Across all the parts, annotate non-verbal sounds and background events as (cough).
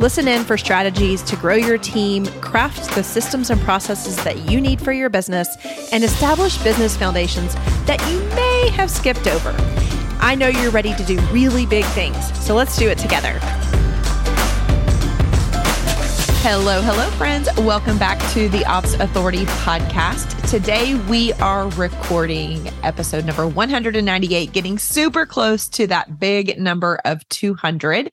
Listen in for strategies to grow your team, craft the systems and processes that you need for your business, and establish business foundations that you may have skipped over. I know you're ready to do really big things, so let's do it together. Hello, hello, friends. Welcome back to the Ops Authority podcast. Today we are recording episode number 198, getting super close to that big number of 200.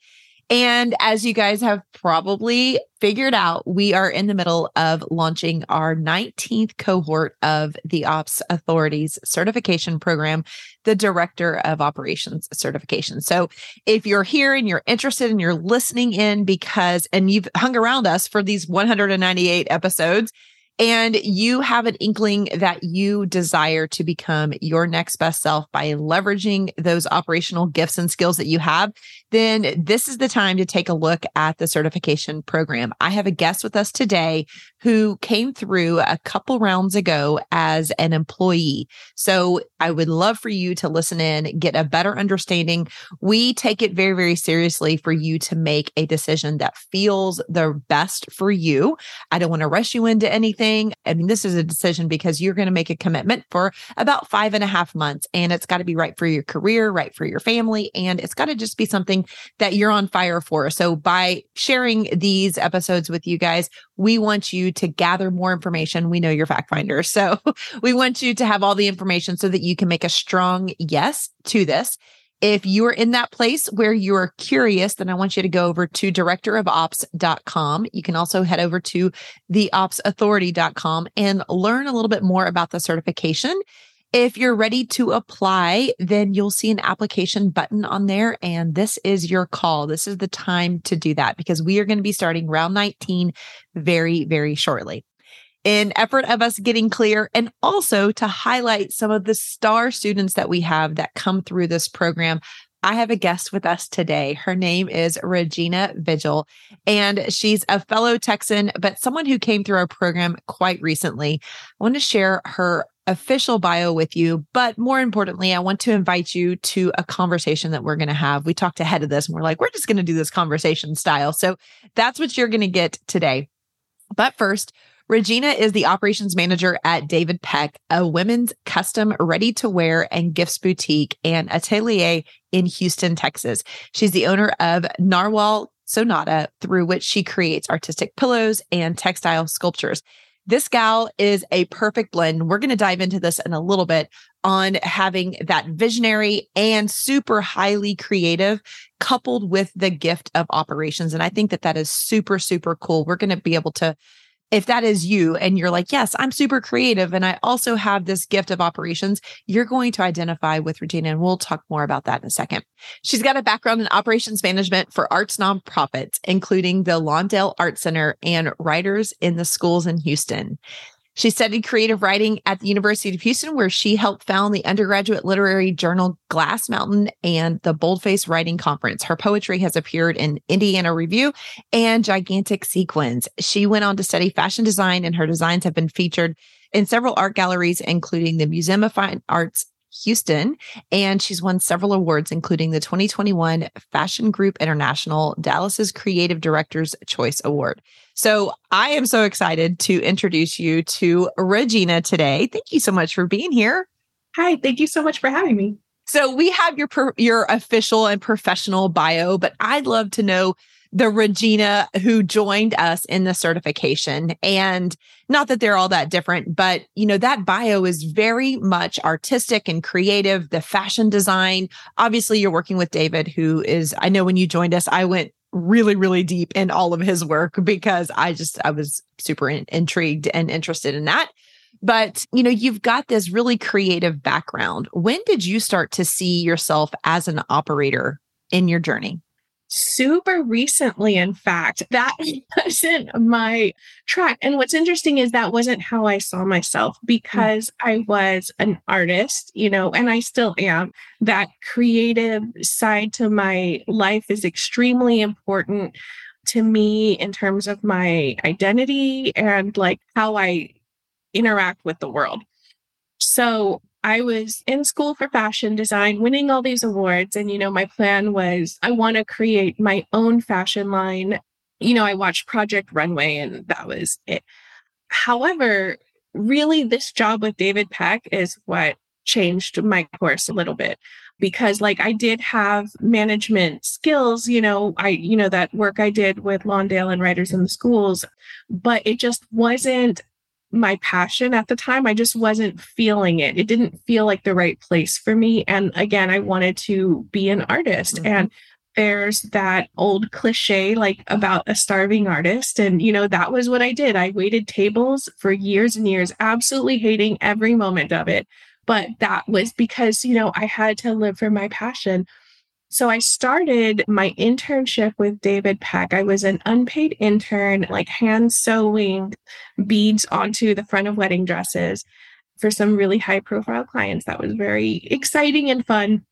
And as you guys have probably figured out, we are in the middle of launching our 19th cohort of the Ops Authority's certification program, the Director of Operations certification. So if you're here and you're interested and you're listening in because, and you've hung around us for these 198 episodes, and you have an inkling that you desire to become your next best self by leveraging those operational gifts and skills that you have, then this is the time to take a look at the certification program. I have a guest with us today who came through a couple rounds ago as an employee. So I would love for you to listen in, get a better understanding. We take it very, very seriously for you to make a decision that feels the best for you. I don't want to rush you into anything. I mean, this is a decision because you're going to make a commitment for about five and a half months, and it's got to be right for your career, right for your family, and it's got to just be something that you're on fire for. So by sharing these episodes with you guys, we want you to gather more information. We know you're fact finders. So (laughs) we want you to have all the information so that you can make a strong yes to this. If you're in that place where you're curious, then I want you to go over to directorofops.com. You can also head over to theopsauthority.com and learn a little bit more about the certification. If you're ready to apply, then you'll see an application button on there. And this is your call. This is the time to do that because we are going to be starting round 19 very, very shortly. In effort of us getting clear and also to highlight some of the star students that we have that come through this program, I have a guest with us today. Her name is Regina Vigil, and she's a fellow Texan, but someone who came through our program quite recently. I want to share her official bio with you. But more importantly, I want to invite you to a conversation that we're going to have. We talked ahead of this and we're like, we're just going to do this conversation style. So that's what you're going to get today. But first, Regina is the operations manager at David Peck, a women's custom ready to wear and gifts boutique and atelier in Houston, Texas. She's the owner of Narwhal Sonata, through which she creates artistic pillows and textile sculptures. This gal is a perfect blend. We're going to dive into this in a little bit on having that visionary and super highly creative coupled with the gift of operations. And I think that that is super, super cool. We're going to be able to if that is you and you're like, yes, I'm super creative and I also have this gift of operations, you're going to identify with Regina. And we'll talk more about that in a second. She's got a background in operations management for arts nonprofits, including the Lawndale Art Center and Writers in the Schools in Houston. She studied creative writing at the University of Houston, where she helped found the undergraduate literary journal Glass Mountain and the Boldface Writing Conference. Her poetry has appeared in Indiana Review and Gigantic Sequins. She went on to study fashion design, and her designs have been featured in several art galleries, including the Museum of Fine Arts Houston, and she's won several awards, including the 2021 Fashion Group International Dallas's Creative Directors Choice Award. So I am so excited to introduce you to Regina today. Thank you so much for being here. Hi, thank you so much for having me. So we have your your official and professional bio, but I'd love to know the Regina who joined us in the certification. And not that they're all that different, but you know, that bio is very much artistic and creative, the fashion design. Obviously, you're working with David, who is, I know when you joined us, I went really, really deep in all of his work because I just, I was super in, intrigued and interested in that. But, you know, you've got this really creative background. When did you start to see yourself as an operator in your journey? Super recently, in fact. That (laughs) wasn't my track. And what's interesting is that wasn't how I saw myself because mm. I was an artist, you know, and I still am. That creative side to my life is extremely important to me in terms of my identity and like how I interact with the world. So I was in school for fashion design, winning all these awards. And, you know, my plan was I want to create my own fashion line. You know, I watched Project Runway and that was it. However, really, this job with David Peck is what changed my course a little bit because like I did have management skills, you know, I, you know, that work I did with Lawndale and writers in the schools, but it just wasn't my passion at the time. I just wasn't feeling it. It didn't feel like the right place for me. And again, I wanted to be an artist. Mm-hmm. And there's that old cliche like about a starving artist. And, you know, that was what I did. I waited tables for years and years, absolutely hating every moment of it. But that was because, you know, I had to live for my passion. So I started my internship with David Peck. I was an unpaid intern, like hand sewing beads onto the front of wedding dresses for some really high profile clients. That was very exciting and fun.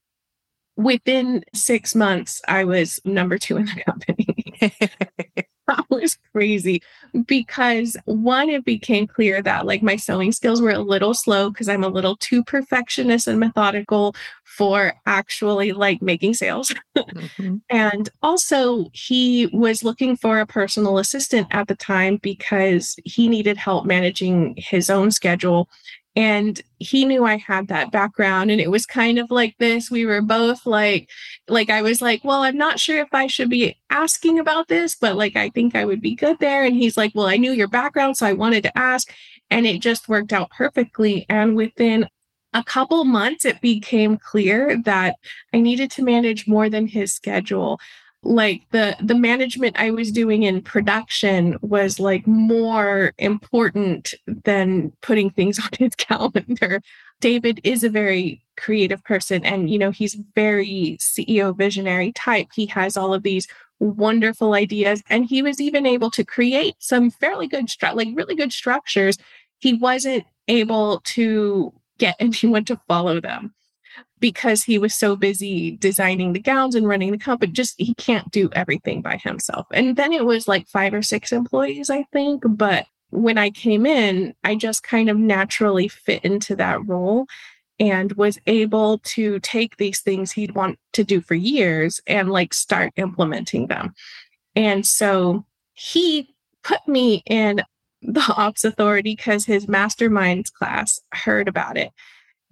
Within six months, I was number two in the (laughs) company. (laughs) that was (laughs) crazy because one, it became clear that like my sewing skills were a little slow because I'm a little too perfectionist and methodical for actually like making sales. mm-hmm. (laughs) And also, he was looking for a personal assistant at the time because he needed help managing his own schedule and he knew i had that background and it was kind of like this. We were both like like i was like well i'm not sure if i should be asking about this but like i think i would be good there. And he's like well i knew your background so i wanted to ask. And it just worked out perfectly. And within a couple months it became clear that i needed to manage more than his schedule like the the management i was doing in production was like more important than putting things (laughs) on his calendar. David is a very creative person and you know he's very ceo visionary type. He has all of these wonderful ideas and he was even able to create some fairly good stru- like really good structures. He wasn't able to get (laughs) anyone to follow them because he was so busy designing the gowns and running the company just he can't do everything by himself. And then it was like five or six employees i think. But when i came in i just kind of naturally fit into that role and was able to take these things he'd want to do for years and like start implementing them. And so he put me in the ops authority because his masterminds class heard about it.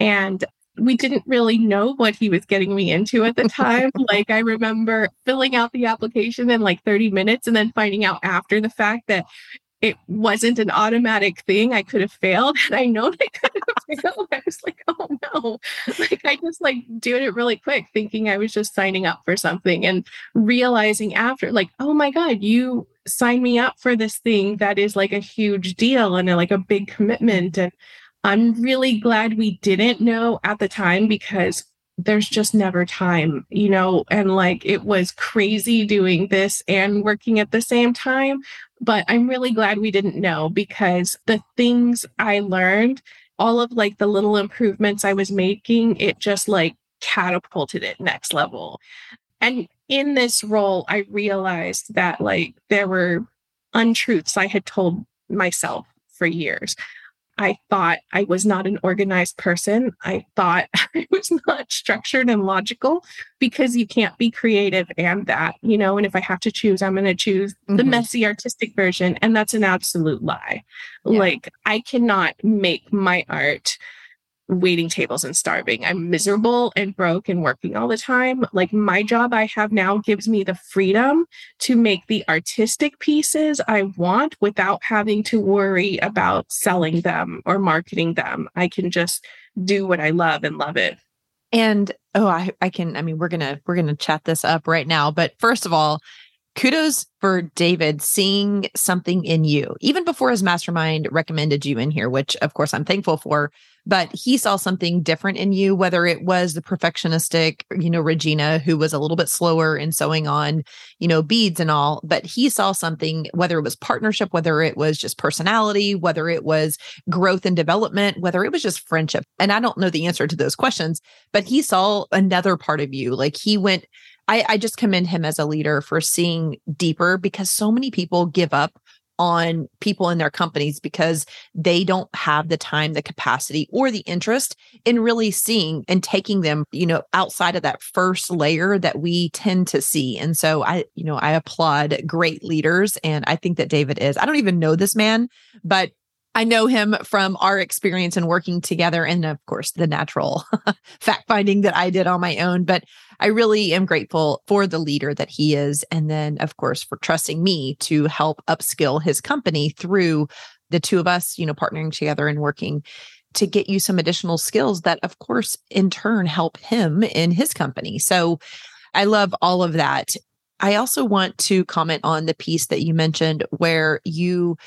And we didn't really know what he was getting me into at the time. (laughs) like I remember filling out the application in like 30 minutes and then finding out after the fact that it wasn't an automatic thing. I could have failed. And (laughs) I know I could have (laughs) failed. I was like, oh no. Like I just like doing it really quick, thinking I was just signing up for something and realizing after, like, oh my God, you signed me up for this thing that is like a huge deal and like a big commitment. And I'm really glad we didn't know at the time because there's just never time, you know, and like it was crazy doing this and working at the same time. But I'm really glad we didn't know because the things I learned, all of like the little improvements I was making, it just like catapulted it next level. And in this role, I realized that like there were untruths I had told myself for years. I thought I was not an organized person. I thought (laughs) I was not structured and logical because you can't be creative and that, you know. And if I have to choose, I'm going to choose mm-hmm. the messy artistic version. And that's an absolute lie. Yeah. Like, I cannot make my art waiting tables and starving. I'm miserable and broke and working all the time. Like my job I have now gives me the freedom to make the artistic pieces I want without having to worry about selling them or marketing them. I can just do what I love and love it. And oh, I, I can, I mean, we're gonna we're gonna chat this up right now. But first of all, kudos for David seeing something in you, even before his mastermind recommended you in here, which of course I'm thankful for. But he saw something different in you, whether it was the perfectionistic, you know, Regina, who was a little bit slower in sewing on, you know, beads and all, but he saw something, whether it was partnership, whether it was just personality, whether it was growth and development, whether it was just friendship. And I don't know the answer to those questions, but he saw another part of you. Like he went, I, I just commend him as a leader for seeing deeper because so many people give up on people in their companies because they don't have the time, the capacity, or the interest in really seeing and taking them, you know, outside of that first layer that we tend to see. And so I, you know, I applaud great leaders. And I think that David is. I don't even know this man, but I know him from our experience in working together and of course the natural (laughs) fact finding that I did on my own but I really am grateful for the leader that he is and then of course for trusting me to help upskill his company through the two of us you know partnering together and working to get you some additional skills that of course in turn help him in his company. So I love all of that. I also want to comment on the piece that you mentioned where you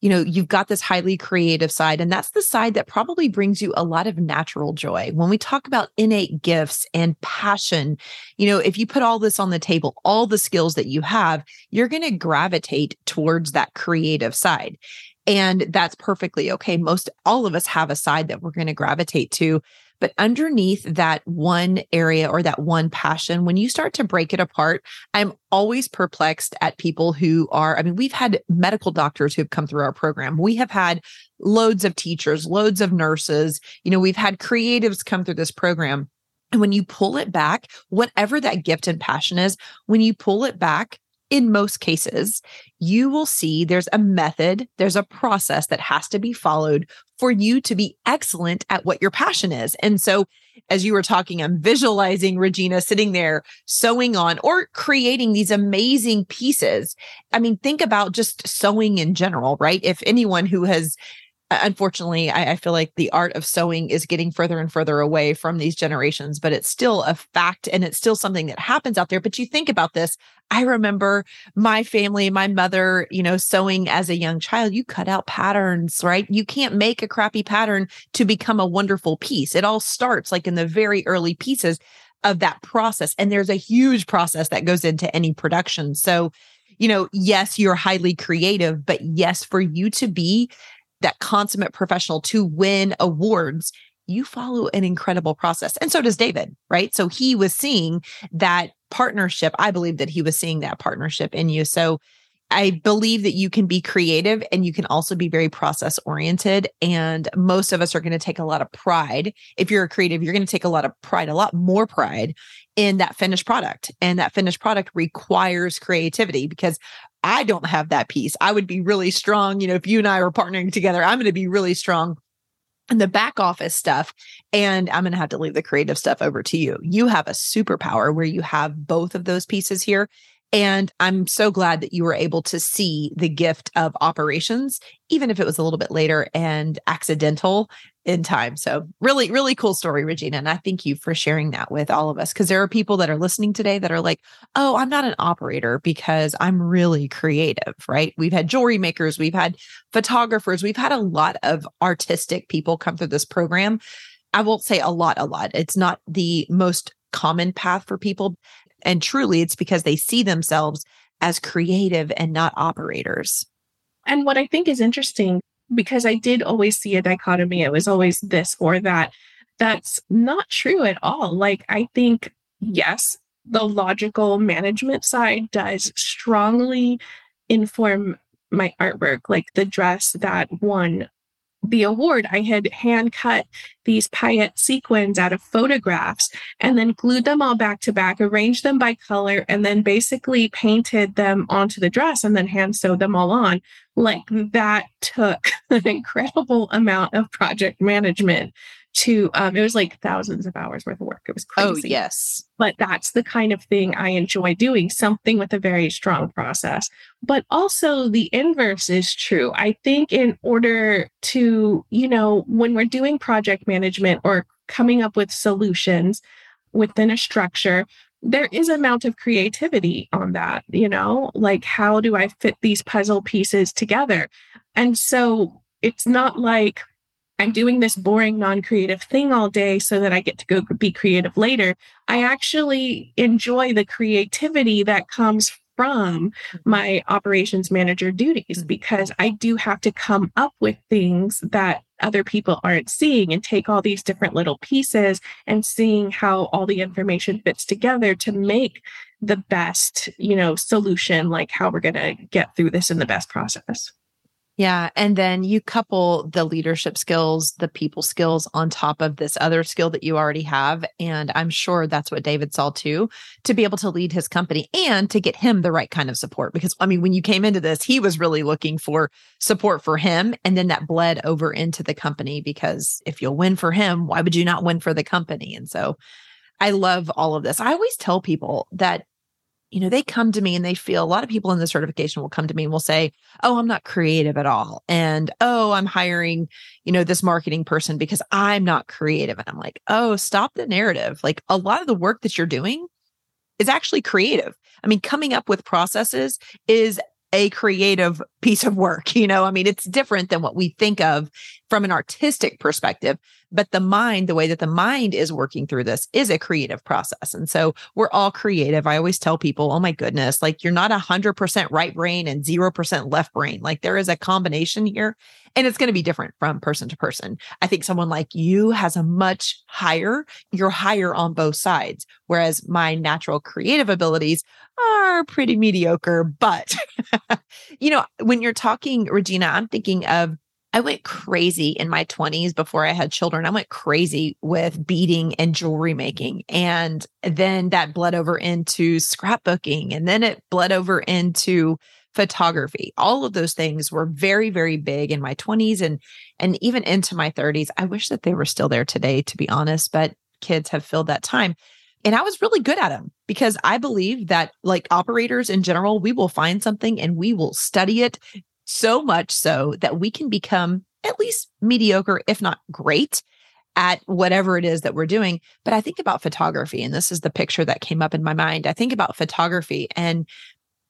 you know, you've got this highly creative side, and that's the side that probably brings you a lot of natural joy. When we talk about innate gifts and passion, you know, if you put all this on the table, all the skills that you have, you're going to gravitate towards that creative side. And that's perfectly okay. Most all of us have a side that we're going to gravitate to. But underneath that one area or that one passion, when you start to break it apart, I'm always perplexed at people who are, I mean, we've had medical doctors who've come through our program. We have had loads of teachers, loads of nurses. You know, we've had creatives come through this program. And when you pull it back, whatever that gift and passion is, when you pull it back, in most cases, you will see there's a method, there's a process that has to be followed for you to be excellent at what your passion is. And so, as you were talking, I'm visualizing Regina sitting there sewing on or creating these amazing pieces. I mean, think about just sewing in general, right? If anyone who has unfortunately, I, I, feel like the art of sewing is getting further and further away from these generations, but it's still a fact and it's still something that happens out there. But you think about this. I remember my family, my mother, you know, sewing as a young child. You cut out patterns, right? You can't make a crappy pattern to become a wonderful piece. It all starts like in the very early pieces of that process. And there's a huge process that goes into any production. So, you know, yes, you're highly creative, but yes, for you to be that consummate professional to win awards, you follow an incredible process. And so does David, right? So he was seeing that partnership. I believe that he was seeing that partnership in you. So I believe that you can be creative and you can also be very process oriented. And most of us are going to take a lot of pride. If you're a creative, you're going to take a lot of pride, a lot more pride in that finished product. And that finished product requires creativity because I don't have that piece. I would be really strong. You know, if you and I were partnering together, I'm going to be really strong in the back office stuff. And I'm going to have to leave the creative stuff over to you. You have a superpower where you have both of those pieces here. And I'm so glad that you were able to see the gift of operations, even if it was a little bit later and accidental in time. So, really, really cool story, Regina. And I thank you for sharing that with all of us because there are people that are listening today that are like, oh, I'm not an operator because I'm really creative, right? We've had jewelry makers, we've had photographers, we've had a lot of artistic people come through this program. I won't say a lot, a lot. It's not the most common path for people. And truly, it's because they see themselves as creative and not operators. And what I think is interesting, because I did always see a dichotomy, it was always this or that. That's not true at all. Like, I think, yes, the logical management side does strongly inform my artwork, like the dress that won the award, I had hand cut these paillette sequins out of photographs and then glued them all back to back, arranged them by color, and then basically painted them onto the dress and then hand sewed them all on. Like that took (laughs) an incredible amount of project management to um, it was like thousands of hours worth of work. It was oh, crazy. Oh, yes. But that's the kind of thing I enjoy doing, something with a very strong process. But also the inverse is true. I think in order to, you know, when we're doing project management or coming up with solutions within a structure, there is amount of creativity on that, you know, like how do I fit these puzzle pieces together? And so it's not like I'm doing this boring, non creative thing all day so that I get to go be creative later. I actually enjoy the creativity that comes from my operations manager duties mm-hmm. because I do have to come up with things that other people aren't seeing and take all these different little pieces and seeing how all the information fits together to make the best, you know, solution like how we're going to get through this in the best process. Yeah. And then you couple the leadership skills, the people skills on top of this other skill that you already have. And I'm sure that's what David saw too, to be able to lead his company and to get him the right kind of support. Because I mean, when you came into this, he was really looking for support for him. And then that bled over into the company because if you'll win for him, why would you not win for the company? And so I love all of this. I always tell people that you know, they come to me and they feel a lot of people in the certification will come to me and will say, Oh, I'm not creative at all. And oh, I'm hiring, you know, this marketing person because I'm not creative. And I'm like, Oh, stop the narrative. Like a lot of the work that you're doing is actually creative. I mean, coming up with processes is a creative piece of work. (laughs) You know, I mean, it's different than what we think of from an artistic perspective, but the mind, the way that the mind is working through this is a creative process. And so we're all creative. I always tell people, oh my goodness, like you're not hundred percent right brain and 0% left brain. Like there is a combination here and it's going to be different from person to person. I think someone like you has a much higher, you're higher on both sides. Whereas my natural creative abilities are pretty mediocre. But, (laughs) you know, when you're talking, Regina, I'm thinking of I went crazy in my 20s before I had children. I went crazy with beading and jewelry making. And then that bled over into scrapbooking. And then it bled over into photography. All of those things were very, very big in my 20s and and even into my 30s. I wish that they were still there today, to be honest, but kids have filled that time. And I was really good at them because I believe that, like operators in general, we will find something and we will study it so much so that we can become at least mediocre, if not great, at whatever it is that we're doing. But I think about photography, and this is the picture that came up in my mind. I think about photography, and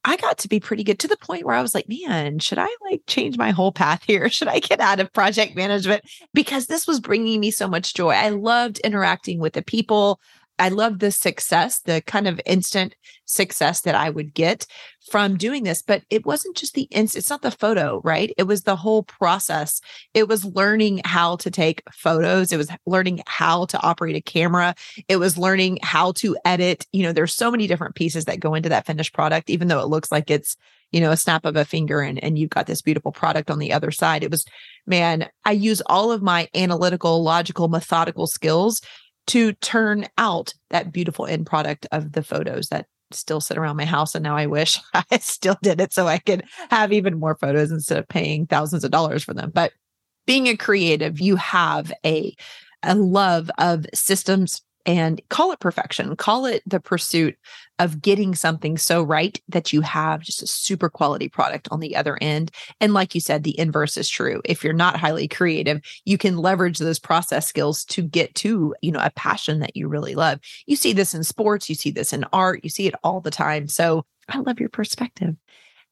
I got to be pretty good to the point where I was like, man, should I like change my whole path here? (laughs) Should I get out of project management? Because this was bringing me so much joy. I loved interacting with the people. I love the success, the kind of instant success that I would get from doing this. But it wasn't just the instant, it's not the photo, right? It was the whole process. It was learning how to take photos. It was learning how to operate a camera. It was learning how to edit. You know, there's so many different pieces that go into that finished product, even though it looks like it's, you know, a snap of a finger and, and you've got this beautiful product on the other side. It was, man, I use all of my analytical, logical, methodical skills to turn out that beautiful end product of the photos that still sit around my house. And now I wish (laughs) I still did it so I could have even more photos instead of paying thousands of dollars for them. But being a creative, you have a, a love of systems and call it perfection, call it the pursuit of getting something so right that you have just a super quality product on the other end. And like you said, the inverse is true. If you're not highly creative, you can leverage those process skills to get to, you know, a passion that you really love. You see this in sports, you see this in art, you see it all the time. So I love your perspective.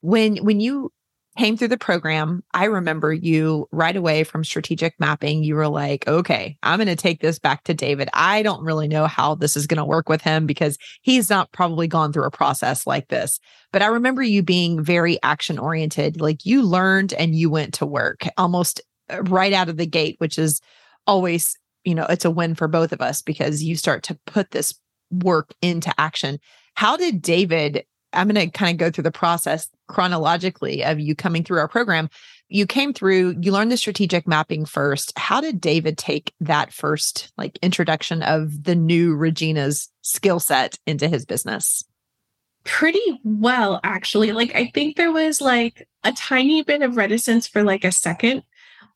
When when you came through the program, I remember you right away from strategic mapping. You were like, okay, I'm going to take this back to David. I don't really know how this is going to work with him because he's not probably gone through a process like this. But I remember you being very action oriented. Like you learned and you went to work almost uh, right out of the gate, which is always, you know, it's a win for both of us because you start to put this work into action. How did David I'm going to kind of go through the process chronologically of you coming through our program. You came through, you learned the strategic mapping first. How did David take that first like introduction of the new Regina's skill set into his business? Pretty well, actually. Like, I think there was like a tiny bit of reticence for like a second,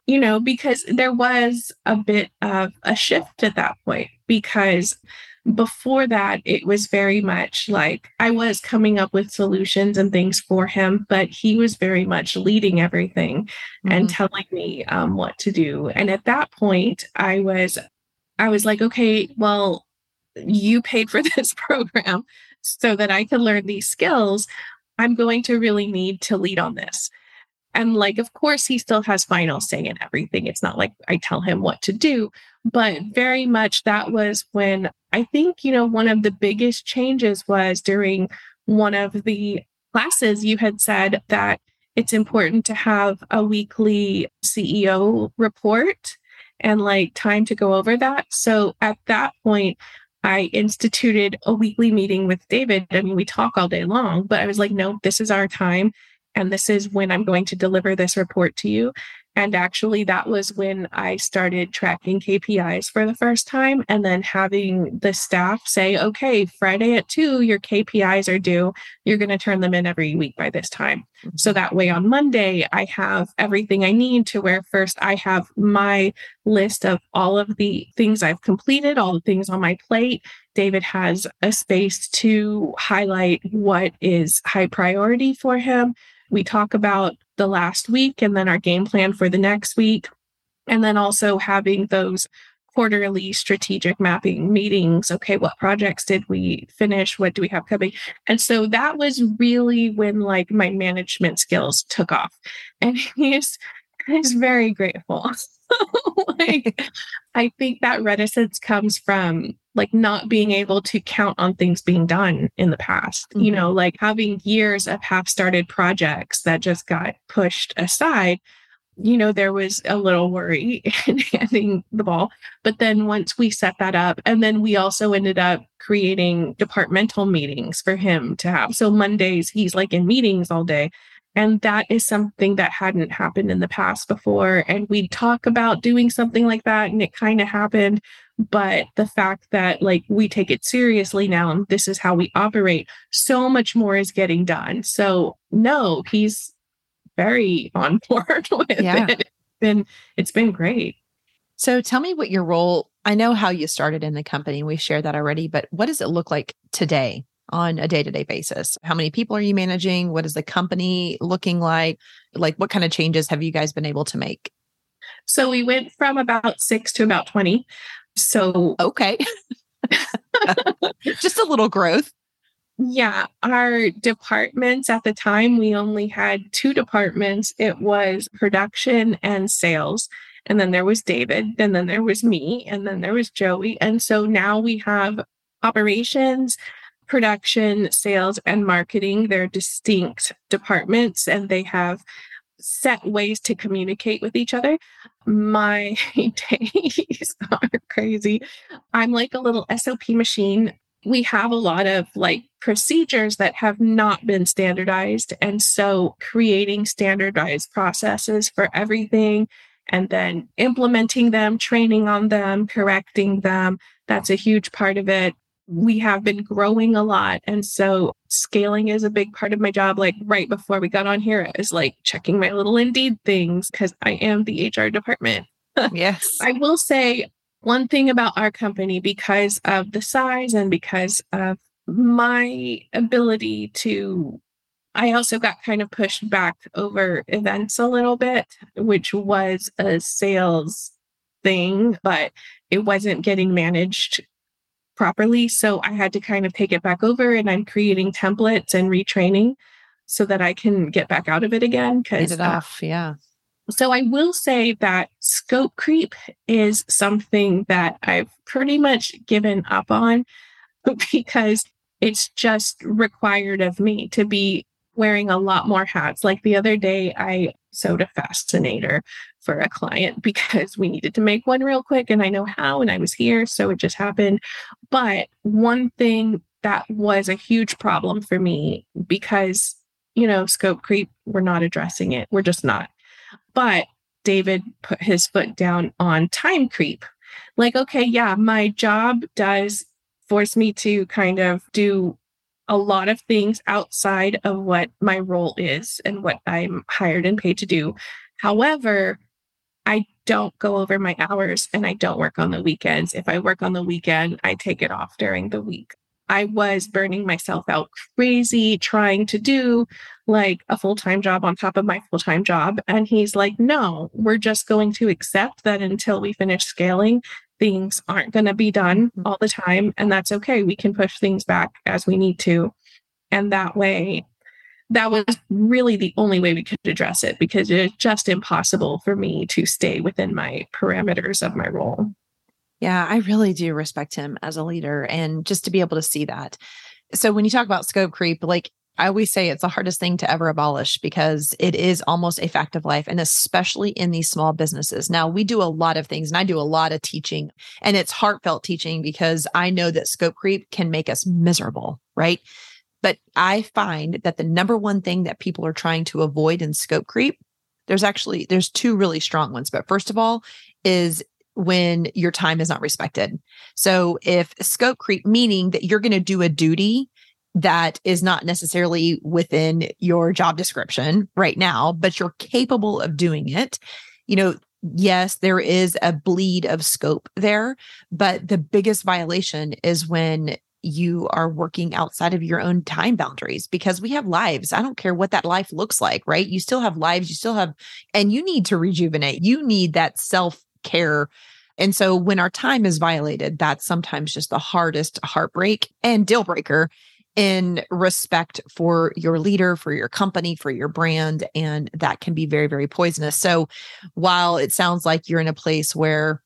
you know, because there was a bit of a shift at that point because before that, it was very much like I was coming up with solutions and things for him, but he was very much leading everything mm-hmm. and telling me um, what to do. And at that point, I was, I was like, okay, well, you paid for (laughs) this program so that I can learn these skills. I'm going to really need to lead on this. And like, of course, he still has final say in everything. It's not like I tell him what to do, but very much that was when I think, you know, one of the biggest changes was during one of the classes, you had said that it's important to have a weekly CEO report and like time to go over that. So at that point, I instituted a weekly meeting with David. I mean, we talk all day long, but I was like, no, this is our time. And this is when I'm going to deliver this report to you. And actually, that was when I started tracking KPIs for the first time and then having the staff say, okay, Friday at two, your KPIs are due. You're going to turn them in every week by this time. So mm-hmm. that way on Monday, I have everything I need to where first I have my list of all of the things I've completed, all the things on my plate. David has a space to highlight what is high priority for him. We talk about the last week and then our game plan for the next week. And then also having those quarterly strategic mapping meetings. Okay, what projects did we finish? What do we have coming? And so that was really when like my management skills took off. And (laughs) he's he's very grateful. (laughs) (laughs) like I think that reticence comes from like not being able to count on things being done in the past. Mm-hmm. You know, like having years of half started projects that just got pushed aside. You know, there was a little worry (laughs) in handing the ball. But then once we set that up, and then we also ended up creating departmental meetings for him to have. So Mondays, he's like in meetings all day. And that is something that hadn't happened in the past before. And we'd talk about doing something like that, and it kind of happened. But the fact that, like, we take it seriously now, and this is how we operate, so much more is getting done. So, no, he's very on board (laughs) with yeah. it. It's been, it's been great. So, tell me what your role I know how you started in the company. We shared that already, but what does it look like today? On a day to day basis? How many people are you managing? What is the company looking like? Like, what kind of changes have you guys been able to make? So, we went from about six to about 20. So, okay. (laughs) Just a little growth. Yeah, our departments at the time, we only had two departments it was production and sales. And then there was David, and then there was me, and then there was Joey. And so now we have operations, production, sales, and marketing. They're distinct departments and they have set ways to communicate with each other. My (laughs) days are crazy. I'm like a little SOP machine. We have a lot of like procedures that have not been standardized. And so creating standardized processes for everything and then implementing them, training on them, correcting them. That's a huge part of it we have been growing a lot. And so scaling is a big part of my job. Like right before we got on here, I was like checking my little Indeed things because I am the HR department. (laughs) Yes. I will say one thing about our company because of the size and because of my ability to I also got kind of pushed back over events a little bit, which was a sales thing, but it wasn't getting managed properly. So I had to kind of take it back over and I'm creating templates and retraining so that I can get back out of it again. Cause it uh, off. Yeah. So I will say that scope creep is something that I've pretty much given up on (laughs) because it's just required of me to be wearing a lot more hats. Like the other day, I sewed a fascinator for a client because we needed to make one real quick and I know how and I was here. So it just happened. But one thing that was a huge problem for me because, you know, scope creep, we're not addressing it. We're just not. But David put his foot down on time creep. Like, okay, yeah, my job does force me to kind of do a lot of things outside of what my role is and what I'm hired and paid to do. However, I don't go over my hours and I don't work on the weekends. If I work on the weekend, I take it off during the week. I was burning myself out crazy trying to do like a full time job on top of my full time job. And he's like, no, we're just going to accept that until we finish scaling, things aren't going to be done mm-hmm. all the time. And that's okay. We can push things back as we need to. And that way, that was really the only way we could address it because it's just impossible for me to stay within my parameters of my role. Yeah, I really do respect him as a leader and just to be able to see that. So when you talk about scope creep, like I always say it's the hardest thing to ever abolish because it is almost a fact of life, and especially in these small businesses. Now, we do a lot of things, and I do a lot of teaching, and it's heartfelt teaching because I know that scope creep can make us miserable, right? But I find that the number one thing that people are trying to avoid in scope creep, there's actually there's two really strong ones. But first of all, is when your time is not respected. So if scope creep meaning that you're going to do a duty that is not necessarily within your job description right now, but you're capable of doing it. You know, yes, there is a bleed of scope there, but the biggest violation is when you are working outside of your own time boundaries because we have lives. I don't care what that life looks like, right? You still have lives, you still have, and you need to rejuvenate. You need that self care. And so when our time is violated, that's sometimes just the hardest heartbreak and deal breaker in respect for your leader, for your company, for your brand. And that can be very, very poisonous. So while it sounds like you're in a place where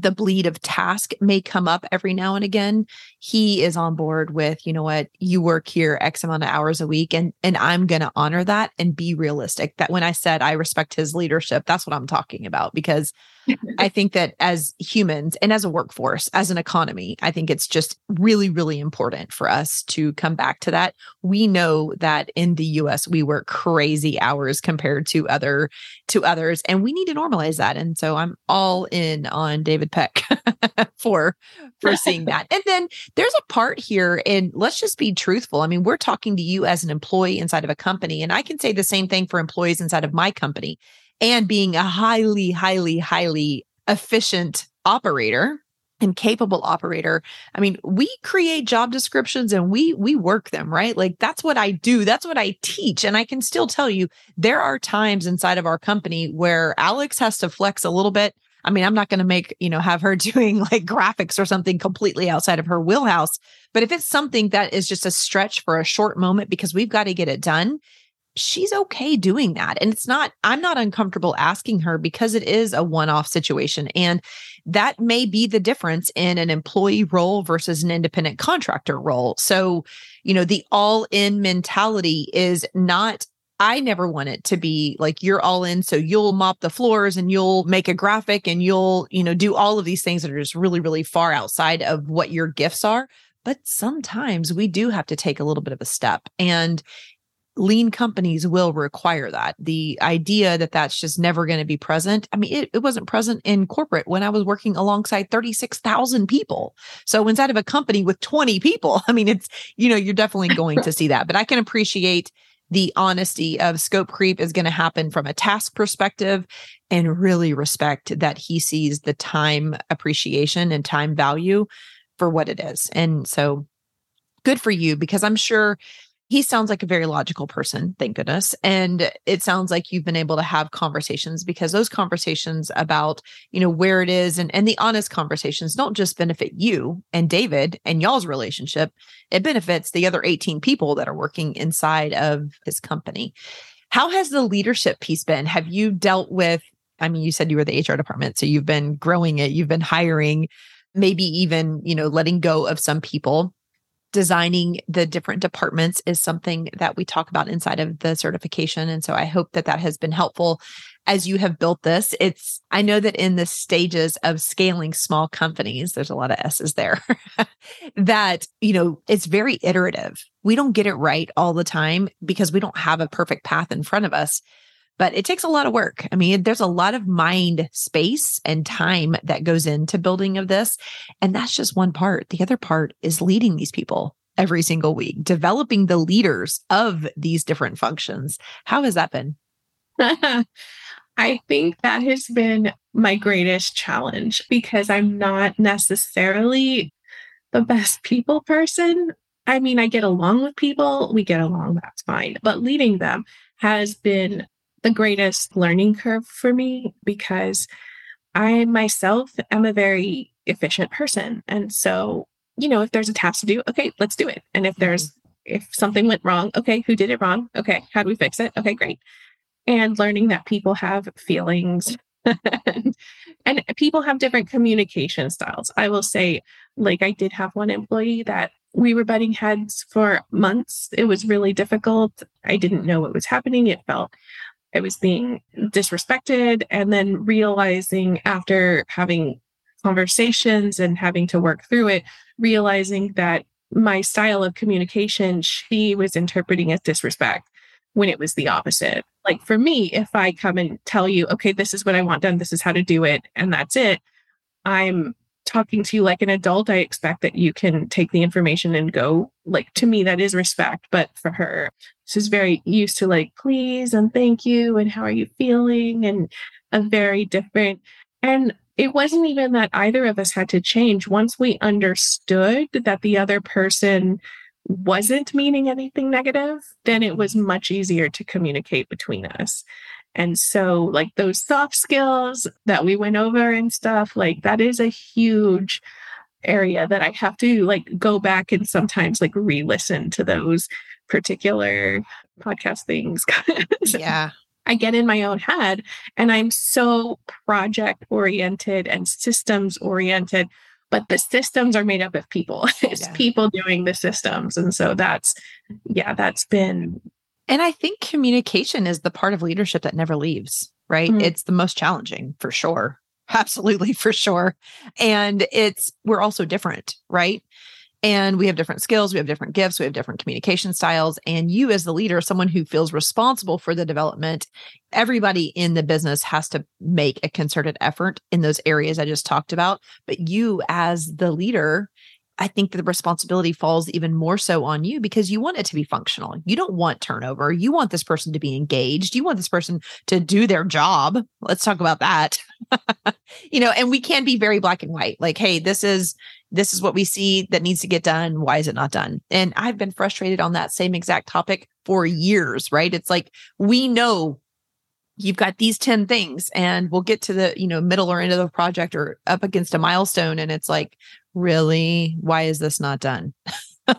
the bleed of task may come up every now and again he is on board with you know what? You work here x amount of hours a week and and i'm going to honor that and be realistic. That when i said i respect his leadership that's what i'm talking about because I think that as humans and as a workforce, as an economy, I think it's just really, really important for us to come back to that. We know that in the US we work crazy hours compared to other to others, and we need to normalize that. And so I'm all in on David Peck (laughs) for for seeing that. And then there's a part here, and let's just be truthful. I mean, we're talking to you as an employee inside of a company, and I can say the same thing for employees inside of my company and being a highly, highly, highly efficient operator and capable operator i mean we create job descriptions and we we work them right? Like that's what i do. That's what i teach. And i can still tell you there are times inside of our company where alex has to flex a little bit. I mean i'm not going to make you know have her (laughs) doing like graphics or something completely outside of her wheelhouse. But if it's something that is just a stretch for a short moment because we've got to get it done she's okay doing that. And it's not, I'm not uncomfortable asking her because it is a one off situation. And that may be the difference in an employee role versus an independent contractor role. So, you know, the all in mentality is not I never want it to be like you're all in. So you'll mop the floors and you'll make a graphic and you'll, you know, do all of these things that are just really, really far outside of what your gifts are. But sometimes we do have to take a little bit of a step. And lean companies will require that. The idea that that's just never going to be present. I mean, it, it wasn't present in corporate when I was working alongside 36,000 people. So inside of a company with 20 people, (laughs) I mean, it's, you know, you're definitely going to (laughs) see that. But I can appreciate the honesty of scope creep is going to happen from a task perspective and really respect that he sees the time appreciation and time value for what it is. And so good for you because I'm sure he sounds like a very logical person, thank goodness. And it sounds like you've been able to have conversations because those conversations about, you know, where it is and, and the honest conversations don't just benefit you and David and y'all's relationship. It benefits the other 18 people that are working inside of his company. How has the leadership piece been? Have you dealt with, I mean, you said you were the HR department, so you've been growing it, you've been hiring, maybe even, you know, letting go of some people designing the different departments is something that we talk about inside of the certification. And so i hope that that has been helpful as you have built this. It's i know that in the stages of scaling small companies there's a lot of s's there (laughs) that you know it's very iterative. We don't get it right all the time because we don't have a perfect path in front of us but it takes a lot of work. I mean, there's a lot of mind space and time that goes into building of this. And that's just one part. The other part is leading these people every single week, developing the leaders of these different functions. How has that been? (laughs) I think that has been my greatest challenge because I'm not necessarily the best people person. I mean, I get along with people, we get along, that's fine. But leading them has been the greatest learning curve for me because I myself am a very efficient person. And so, you know, if there's a task to do, okay, let's do it. And if there's mm-hmm. if something went wrong, okay, who did it wrong? Okay, how do we fix it? Okay, great. And learning that people have feelings (laughs) and people have different communication styles. I will say, like, I did have one employee that we were butting heads for months. It was really difficult. I didn't know what was happening. It felt I was being disrespected. And then realizing after having conversations and having to work through it, realizing that my style of communication, she was interpreting as disrespect when it was the opposite. Like for me, if I come and tell you, okay, this is what I want done, this is how to do it, and that's it, I'm talking to you like an adult. I expect that you can take the information and go. Like to me, that is respect. But for her, she's very used to like, please and thank you, and how are you feeling? And a very different. And it wasn't even that either of us had to change. Once we understood that the other person wasn't meaning anything negative, then it was much easier to communicate between us. And so, like those soft skills that we went over and stuff, like that is a huge area that I have to like go back and sometimes like re listen to those particular podcast things. (laughs) yeah. I get in my own head and I'm so project oriented and systems oriented, but the systems are made up of people. (laughs) it's yeah. people doing the systems. And so that's, yeah, that's been. And I think communication is the part of leadership that never leaves, right? Mm-hmm. It's the most challenging for sure. (laughs) Absolutely, for sure. And it's, we're also different, right? And we have different skills we have different gifts we have different communication styles. And you as the leader someone who feels responsible for the development everybody in the business has to make a concerted effort in those areas i just talked about. But you as the leader I think the responsibility falls even more so on you because you want it to be functional. You don't want turnover. You want this person to be engaged. You want this person to do their job. Let's talk about that. (laughs) you know, and we can be very black and white. Like, hey, this is this is what we see that needs to get done. Why is it not done? And I've been frustrated on that same exact topic for years, right? It's like we know you've got these 10 things and we'll get to the, you know, middle or end of the project or up against a milestone and it's like, really? Why is this not done? (laughs)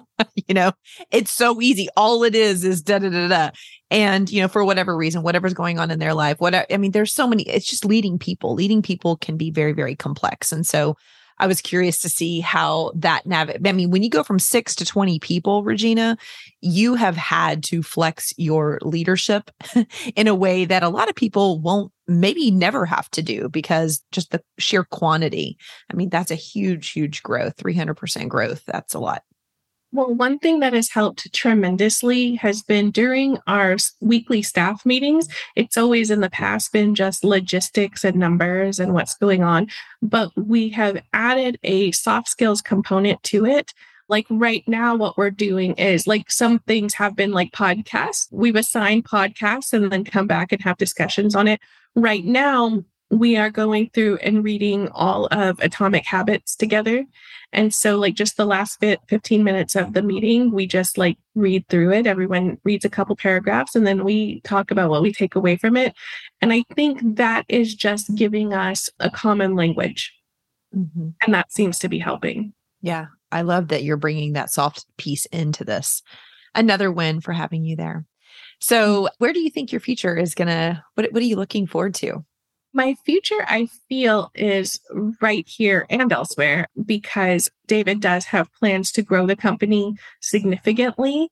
you know, it's so easy. All it is is da da da da. And, you know, for whatever reason, whatever's going on in their life, what I mean, there's so many, it's just leading people. Leading people can be very, very complex. And so I was curious to see how that nav. I mean, when you go from six to 20 people, Regina, you have had to flex your leadership (laughs) in a way that a lot of people won't maybe never have to do because just the sheer quantity. I mean, that's a huge, huge growth, 300% growth. That's a lot. Well, one thing that has helped tremendously has been during our weekly staff meetings. It's always in the past been just logistics and numbers and what's going on, but we have added a soft skills component to it. Like right now, what we're doing is like some things have been like podcasts. We've assigned podcasts and then come back and have discussions on it. Right now, we are going through and reading all of Atomic Habits together. And so, like, just the last bit, 15 minutes of the meeting, we just like read through it. Everyone reads a couple paragraphs and then we talk about what we take away from it. And I think that is just giving us a common language. Mm-hmm. And that seems to be helping. Yeah. I love that you're bringing that soft piece into this. Another win for having you there. So, mm. where do you think your future is going to, what, what are you looking forward to? My future, I feel, is right here and elsewhere because David does have plans to grow the company significantly.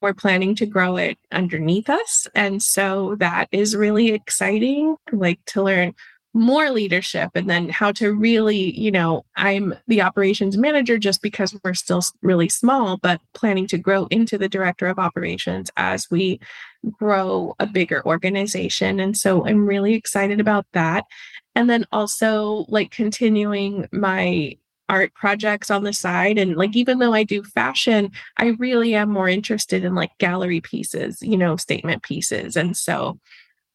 We're planning to grow it underneath us. And so that is really exciting, like to learn more leadership and then how to really, you know, I'm the operations manager just because we're still really small, but planning to grow into the director of operations as we grow a bigger organization. And so I'm really excited about that. And then also like continuing my art projects on the side and like even though I do fashion I really am more interested in like gallery pieces you know statement pieces and so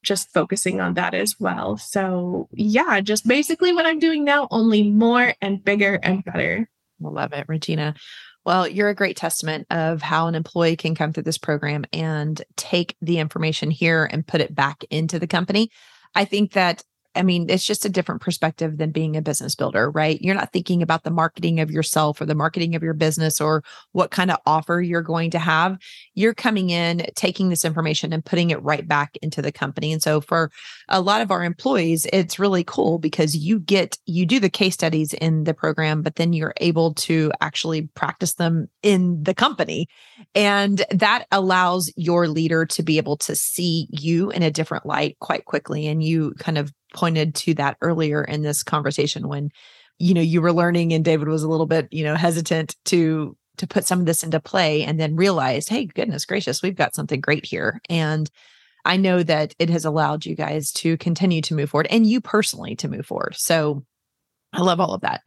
just focusing on that as well. So, yeah, just basically what I'm doing now, only more and bigger and better. Love it, Regina. Well, you're a great testament of how an employee can come through this program and take the information here and put it back into the company. I think that I mean, it's just a different perspective than being a business builder, right? You're not thinking about the marketing of yourself or the marketing of your business or what kind of offer you're going to have. You're coming in, taking this information and putting it right back into the company. And so for a lot of our employees, it's really cool because you get, you do the case studies in the program, but then you're able to actually practice them in the company. And that allows your leader to be able to see you in a different light quite quickly. And you kind of pointed to that earlier in this conversation when, you know, you were learning and David was a little bit, you know, hesitant to to put some of this into play and then realized, hey, goodness gracious, we've got something great here. And I know that it has allowed you guys to continue to move forward and you personally to move forward. So I love all of that.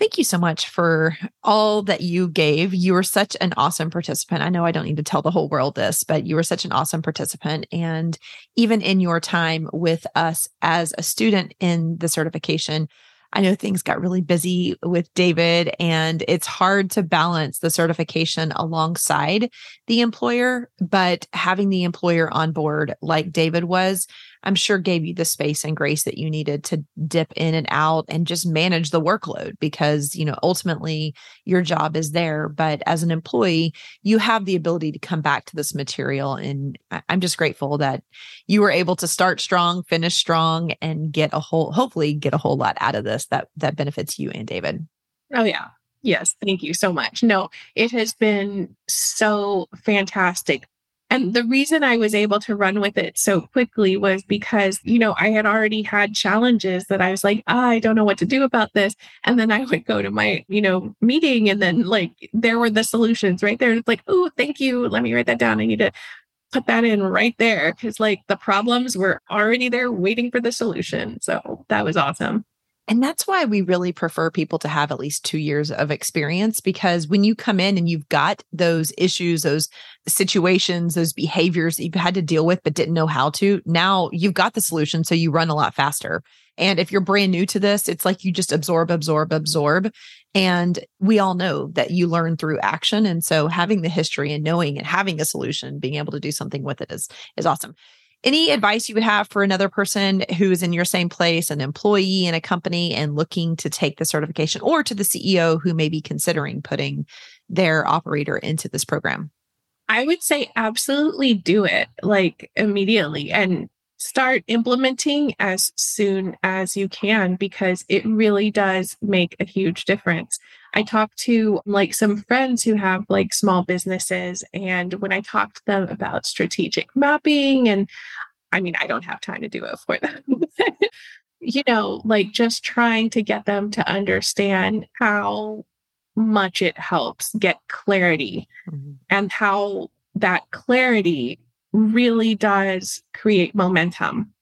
Thank you so much for all that you gave. You were such an awesome participant. I know I don't need to tell the whole world this, but you were such an awesome participant. And even in your time with us as a student in the certification, I know things got really busy with David, and it's hard to balance the certification alongside the employer. But having the employer on board, like David was, I'm sure gave you the space and grace that you needed to dip in and out and just manage the workload because, you know, ultimately your job is there. But as an employee, you have the ability to come back to this material. And I'm just grateful that you were able to start strong, finish strong, and get a whole, hopefully get a whole lot out of this that that benefits you and David. Oh yeah. Yes, thank you so much. No, it has been so fantastic and the reason I was able to run with it so quickly was because, you know, I had already had challenges that I was like, oh, I don't know what to do about this. And then I (laughs) would go to my, you know, meeting and then like there were the solutions right there. It's like, oh, thank you. Let me write that down. I need to put that in right there because like the problems were already there waiting for the solution. So that was awesome. And that's why we really prefer people to have at least two years of experience because when you come in and you've got those issues, those situations, those behaviors that you've had to deal with but didn't know how to, now you've got the solution. So you run a lot faster. And if you're brand new to this, it's like you just absorb, absorb, absorb. And we all know that you learn through action. And so having the history and knowing and having a solution, being able to do something with it is, is awesome. Any advice you would have for another person who is in your same place, an employee in a company and looking to take the certification, or to the CEO who may be considering putting their operator into this program? I would say absolutely do it like immediately and start implementing as soon as you can because it really does make a huge difference. I talked to like some friends who have like small businesses. And when I talk to them about strategic mapping, and I mean, I don't have time to do it for them. (laughs) you know, like just trying to get them to understand how much it helps get clarity mm-hmm. and how that clarity really does create momentum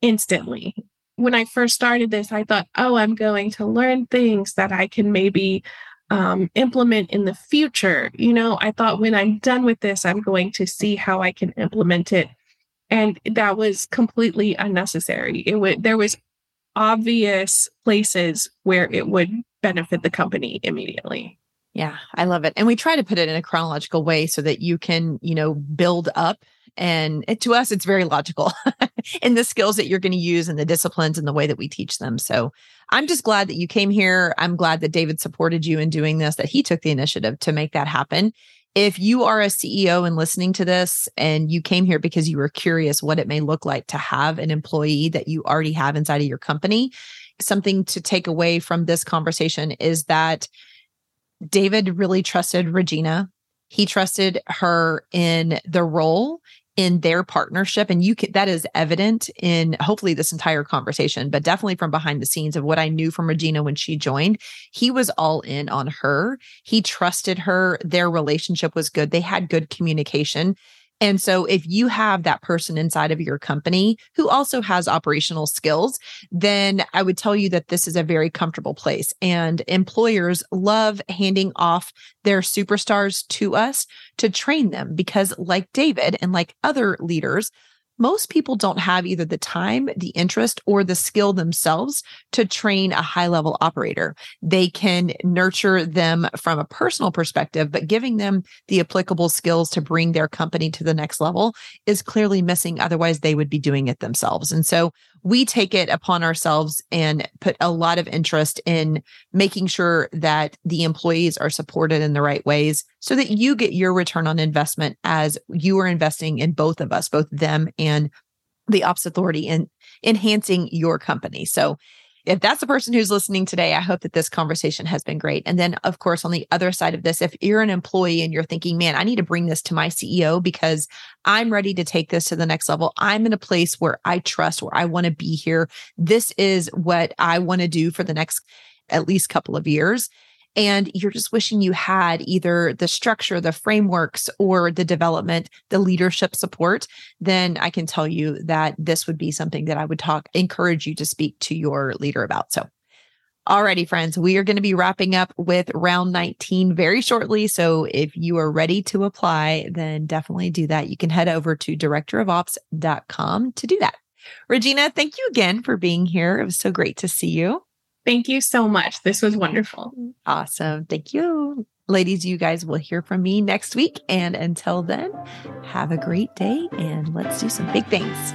instantly when I first started this, I thought, oh, I'm going to learn things that I can maybe um, implement in the future. You know, I thought when I'm done with this, I'm going to see how I can implement it. And that was completely unnecessary. It would, there was obvious places where it would benefit the company immediately. Yeah, I love it. And we try to put it in a chronological way so that you can, you know, build up and it, to us, it's very logical (laughs) in the skills that you're going to use and the disciplines and the way that we teach them. So I'm just glad that you came here. I'm glad that David supported you in doing this, that he took the initiative to make that happen. If you are a CEO and listening to this and you came here because you were curious what it may look like to have an employee that you already have inside of your company, something to take away from this conversation is that David really trusted Regina. He trusted her in the role in their partnership and you can that is evident in hopefully this entire conversation but definitely from behind the scenes of what i knew from regina when she joined he was all in on her. He trusted her. Their relationship was good. They had good communication and so if you have that person inside of your company who also has operational skills, then I would tell you that this is a very comfortable place. And employers love handing off their superstars to us to train them because, like David and like other leaders, most people don't have either the time, the interest, or the skill themselves to train a high level operator. They can nurture them from a personal perspective, but giving them the applicable skills to bring their company to the next level is clearly missing. Otherwise, they would be doing it themselves. And so we take it upon ourselves and put a lot of interest in making sure that the employees are supported in the right ways so that you get your return on investment as you are investing in both of us, both them and the ops authority in enhancing your company. So if that's the person who's listening today, I hope that this conversation has been great. And then, of course, on the other side of this, if you're an employee and you're thinking, man, I need to bring this to my CEO because I'm ready to take this to the next level. I'm in a place where I trust, where I want to be here. This is what I want to do for the next at least couple of years and you're just wishing you had either the structure, the frameworks, or the development, the leadership support, then I can tell you that this would be something that I would talk, encourage you to speak to your leader about. So, Alrighty, friends, we are going to be wrapping up with round 19 very shortly. So if you are ready to apply, then definitely do that. You can head over to directorofops.com to do that. Regina, thank you again for being here. It was so great to see you. Thank you so much. This was wonderful. Awesome. Thank you. Ladies, you guys will hear from me next week. And until then, have a great day and let's do some big things.